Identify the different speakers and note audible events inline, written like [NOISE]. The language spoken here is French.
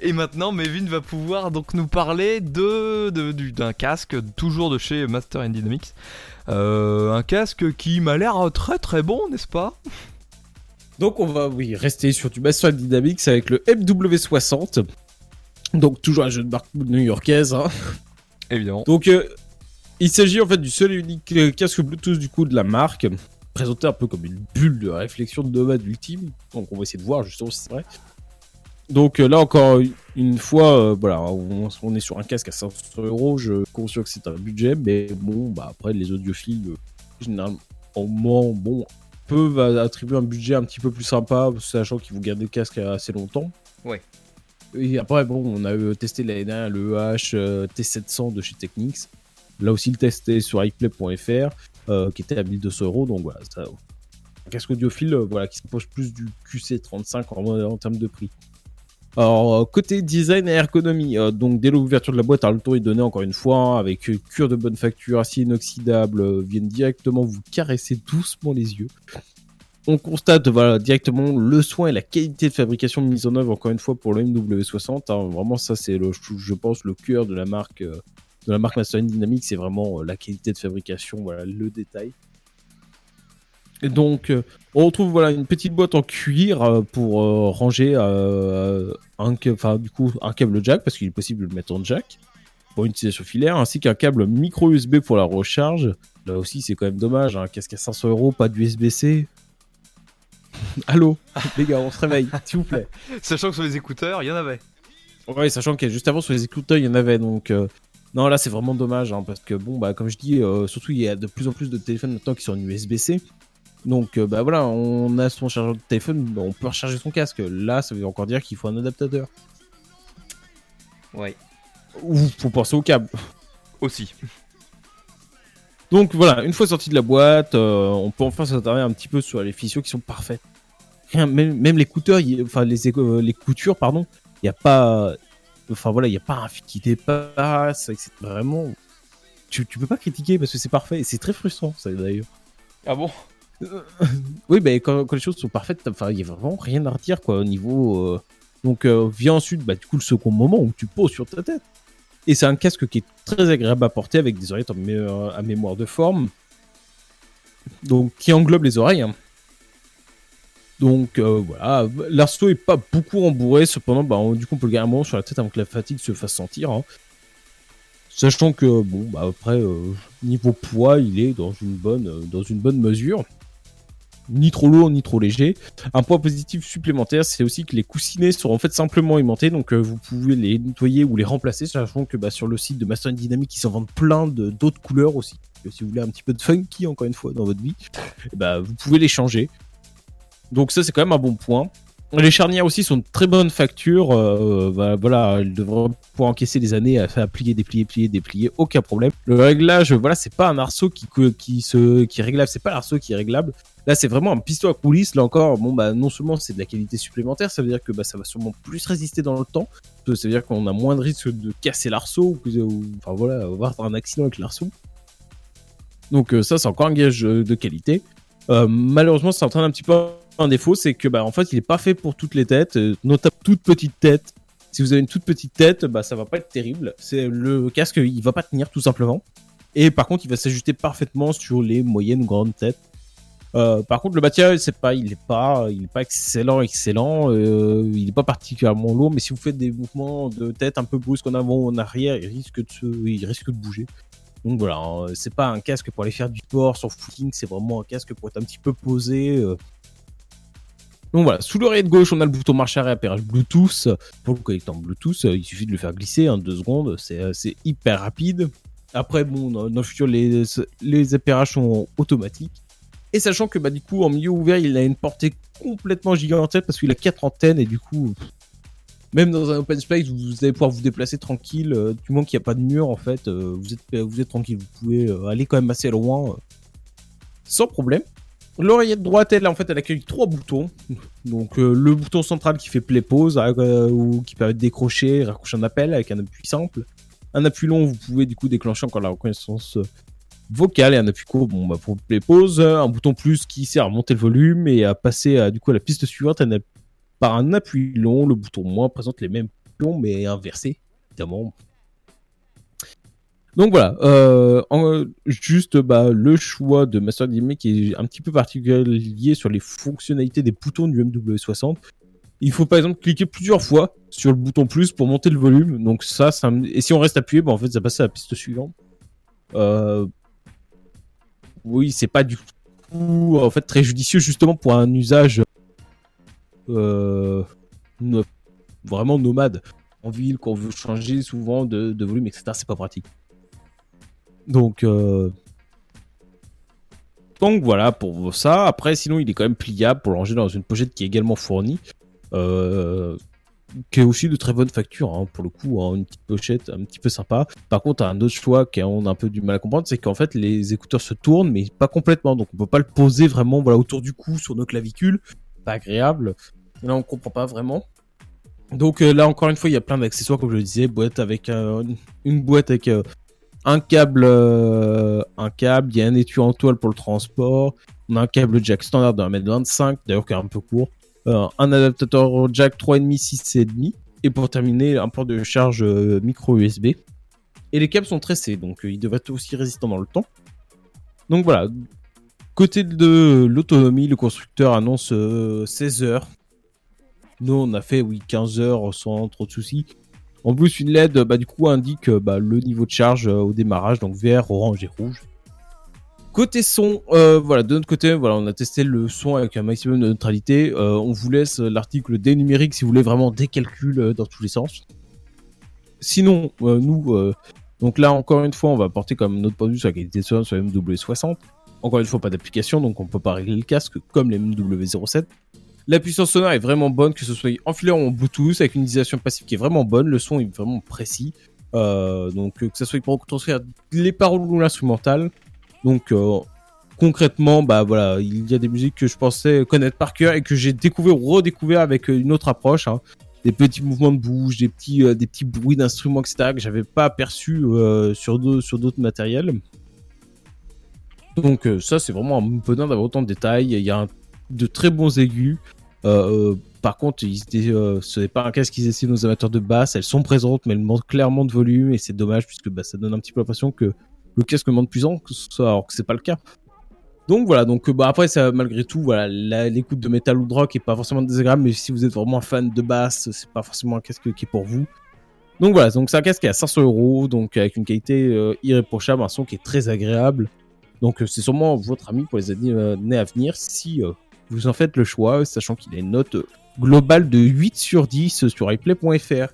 Speaker 1: Et maintenant, Mevin va pouvoir donc nous parler de, de- du- d'un casque, toujours de chez Master and Dynamics. Euh, un casque qui m'a l'air très très bon, n'est-ce pas?
Speaker 2: Donc on va oui rester sur du Master Dynamics avec le MW60. Donc toujours un jeu de marque new-yorkaise. hein.
Speaker 1: Évidemment.
Speaker 2: Donc euh, il s'agit en fait du seul et unique euh, casque Bluetooth du coup de la marque, présenté un peu comme une bulle de réflexion de nomade ultime. Donc on va essayer de voir justement si c'est vrai. Donc euh, là encore une fois, euh, voilà, on, on est sur un casque à 500 euros. Je suis conscient que c'est un budget, mais bon, bah après les audiophiles, euh, généralement, bon, peuvent attribuer un budget un petit peu plus sympa, sachant qu'ils vont garder le casque assez longtemps.
Speaker 1: Ouais.
Speaker 2: Et après, bon, on a eu testé l'année dernière le EH euh, T700 de chez Technics. Là aussi, le test est sur iPlay.fr, euh, qui était à 1200 euros. Donc voilà, ça, un casque audiophile euh, voilà, qui s'approche plus du QC35 en, en termes de prix. Alors, euh, côté design et ergonomie, euh, donc dès l'ouverture de la boîte, le ton est donné encore une fois, hein, avec cuir de bonne facture, acier inoxydable, euh, viennent directement vous caresser doucement les yeux. On constate directement le soin et la qualité de fabrication mise en œuvre, encore une fois, pour le MW60. hein. Vraiment, ça, c'est, le, je, pense, le cœur de la marque, euh, de la marque Dynamics, c'est vraiment la qualité de fabrication, voilà, le détail. Et donc, euh, on retrouve voilà une petite boîte en cuir euh, pour euh, ranger un, ca- enfin, du coup, un câble jack parce qu'il est possible de le mettre en jack pour une utilisation filaire, ainsi qu'un câble micro USB pour la recharge. Là aussi, c'est quand même dommage, un casque à 500 euros, pas d'USB-C. [LAUGHS] Allô, les gars, on se réveille, [LAUGHS] s'il vous plaît.
Speaker 1: Sachant que sur les écouteurs, il y en avait.
Speaker 2: Ouais, sachant que juste avant sur les écouteurs, il y en avait donc. Non, là c'est vraiment dommage hein, parce que bon, bah comme je dis, euh, surtout il y a de plus en plus de téléphones maintenant qui sont en USB-C. Donc euh, bah voilà, on a son chargeur de téléphone, bah, on peut recharger son casque. Là, ça veut encore dire qu'il faut un adaptateur.
Speaker 1: Ouais.
Speaker 2: Ou faut penser au câble.
Speaker 1: Aussi.
Speaker 2: Donc voilà, une fois sorti de la boîte, euh, on peut enfin s'attarder un petit peu sur les fissures qui sont parfaites. Même, même enfin les, éco- euh, les coutures, pardon, il n'y a pas, enfin voilà, il n'y a pas un fil qui dépasse. C'est vraiment, tu, tu peux pas critiquer parce que c'est parfait et c'est très frustrant ça d'ailleurs.
Speaker 1: Ah bon?
Speaker 2: Oui, mais quand, les choses sont parfaites, il y a vraiment rien à redire quoi au niveau. euh, Donc euh, vient ensuite, bah du coup le second moment où tu poses sur ta tête. Et c'est un casque qui est très agréable à porter avec des euh, à mémoire de forme. Donc qui englobe les oreilles. hein. Donc euh, voilà, l'arceau est pas beaucoup rembourré, cependant bah, du coup on peut le garder un moment sur la tête avant que la fatigue se fasse sentir. hein. Sachant que bon bah après niveau poids il est dans une bonne mesure. Ni trop lourd ni trop léger. Un point positif supplémentaire, c'est aussi que les coussinets sont en fait simplement aimantés, donc euh, vous pouvez les nettoyer ou les remplacer, sachant que bah, sur le site de Master Dynamics, ils en vendent plein d'autres couleurs aussi. Si vous voulez un petit peu de funky, encore une fois, dans votre vie, eh bah, vous pouvez les changer. Donc ça, c'est quand même un bon point. Les charnières aussi sont de très bonne facture. euh, bah, voilà, elles devraient pouvoir encaisser les années à faire plier, déplier, plier, déplier, aucun problème. Le réglage, voilà, c'est pas un arceau qui, se, qui est réglable, c'est pas l'arceau qui est réglable. Là, c'est vraiment un piston à coulisses. Là encore, bon, bah, non seulement c'est de la qualité supplémentaire, ça veut dire que bah, ça va sûrement plus résister dans le temps. Ça veut dire qu'on a moins de risque de casser l'arceau ou, enfin voilà, avoir un accident avec l'arceau. Donc euh, ça, c'est encore un gage euh, de qualité. Malheureusement, ça entraîne un petit peu un défaut, c'est que bah, en fait, il est pas fait pour toutes les têtes, euh, notamment toute petite tête. Si vous avez une toute petite tête, bah, ça va pas être terrible. C'est le casque, il va pas tenir tout simplement. Et par contre, il va s'ajuster parfaitement sur les moyennes grandes têtes. Euh, par contre, le matériel, c'est pas, il est pas, il est pas excellent, excellent. euh, il est pas particulièrement lourd, mais si vous faites des mouvements de tête un peu brusques en avant ou en arrière, il risque de se, il risque de bouger. Donc voilà, hein, c'est pas un casque pour aller faire du sport sur footing, c'est vraiment un casque pour être un petit peu posé. Donc voilà, sous l'oreille de gauche, on a le bouton marche arrêt appairage Bluetooth. Pour le connecteur Bluetooth, euh, il suffit de le faire glisser en deux secondes, c'est euh, c'est hyper rapide. Après, bon, dans, le futur, les, les appairages sont automatiques. Et sachant que bah, du coup, en milieu ouvert, il a une portée complètement gigantesque parce qu'il a quatre antennes et du coup, même dans un open space, vous allez pouvoir vous déplacer tranquille. euh, du moment qu'il n'y a pas de mur, en fait, vous, êtes, tranquille. Vous pouvez aller quand même assez loin sans problème. L'oreillette droite, elle, en fait, elle accueille trois boutons. Donc, euh, le bouton central qui fait play pause euh, ou qui permet de décrocher, raccrocher un appel avec un appui simple. Un appui long, vous pouvez du coup déclencher encore la reconnaissance euh, vocale et un appui court bon, bah, pour play pause. Un bouton plus qui sert à monter le volume et à passer à, du coup à la piste suivante par un appui long. Le bouton moins présente les mêmes mais inversé, évidemment. Donc voilà, euh, juste bah, le choix de Master Dynamics qui est un petit peu particulier sur les fonctionnalités des boutons du MW60. Il faut par exemple cliquer plusieurs fois sur le bouton plus pour monter le volume. Donc ça, ça et si on reste appuyé, bah, en fait ça passe à la piste suivante. Euh, Oui, c'est pas du tout en fait très judicieux justement pour un usage euh, vraiment nomade en ville qu'on veut changer souvent de, de volume, etc. C'est pas pratique. Donc, euh, donc voilà pour ça. Après, sinon, il est quand même pliable pour le ranger dans une pochette qui est également fournie, euh, qui est aussi de très bonne facture hein, pour le coup, hein, une petite pochette un petit peu sympa. Par contre, un autre choix qu'on a un peu du mal à comprendre, c'est qu'en fait les écouteurs se tournent, mais pas complètement, donc on peut pas le poser vraiment voilà autour du cou sur nos clavicules, pas agréable. Là, on comprend pas vraiment. Donc euh, là encore une fois, il y a plein d'accessoires comme je le disais, boîte avec une boîte avec un câble, euh, un câble, il y a un étui en toile pour le transport, on a un câble jack standard de 1m25, d'ailleurs qui est un peu court, euh, un adaptateur jack 3,5, 6,5, et pour terminer, un port de charge euh, micro USB. Et les câbles sont tressés, donc ils devraient être aussi résistants dans le temps. Donc voilà. Côté de l'autonomie, le constructeur annonce euh, 16 heures. Nous, on a fait, oui, 15 heures sans trop de soucis. En plus, une LED, bah, du coup, indique euh, bah, le niveau de charge euh, au démarrage, donc vert, orange et rouge. Côté son, euh, voilà, de notre côté, voilà, on a testé le son avec un maximum de neutralité. On vous laisse l'article des numériques si vous voulez vraiment des calculs dans tous les sens. Sinon, nous, donc là, encore une fois, on va apporter comme notre point de vue sur la qualité de son sur le MW60. Encore une fois, pas d'application, donc on peut pas régler le casque comme les MW07. La puissance sonore est vraiment bonne, que ce soit en filaire ou en Bluetooth, avec une utilisation passive qui est vraiment bonne. Le son est vraiment précis. Euh, donc, euh, que ce soit pour retranscrire les paroles ou l'instrumental. Donc, euh, concrètement, bah voilà, il y a des musiques que je pensais connaître par cœur et que j'ai découvert ou redécouvert avec une autre approche. hein. Des petits mouvements de bouche, des petits, bruits d'instruments, etc. que j'avais pas aperçus euh, sur d'au- sur d'autres matériels. Donc ça, c'est vraiment un bonheur d'avoir autant de détails. Il y a de très bons aigus. Euh, euh, par contre, euh, ce n'est pas un casque qu'ils essaient nos amateurs de basse. Elles sont présentes, mais elles manquent clairement de volume et c'est dommage puisque bah, ça donne un petit peu l'impression que le casque manque de puissance, alors que c'est pas le cas. Donc voilà, donc bah, après ça malgré tout, l'écoute de métal ou de rock est pas forcément désagréable, mais si vous êtes vraiment fan de basse, c'est pas forcément un casque qui est pour vous. Donc voilà, donc c'est un casque qui est à 500 euros, donc avec une qualité irréprochable, un son qui est très agréable. Donc c'est sûrement votre ami pour les années à venir si vous en faites le choix, sachant qu'il a une note globale de 8 sur 10 sur iPlay.fr.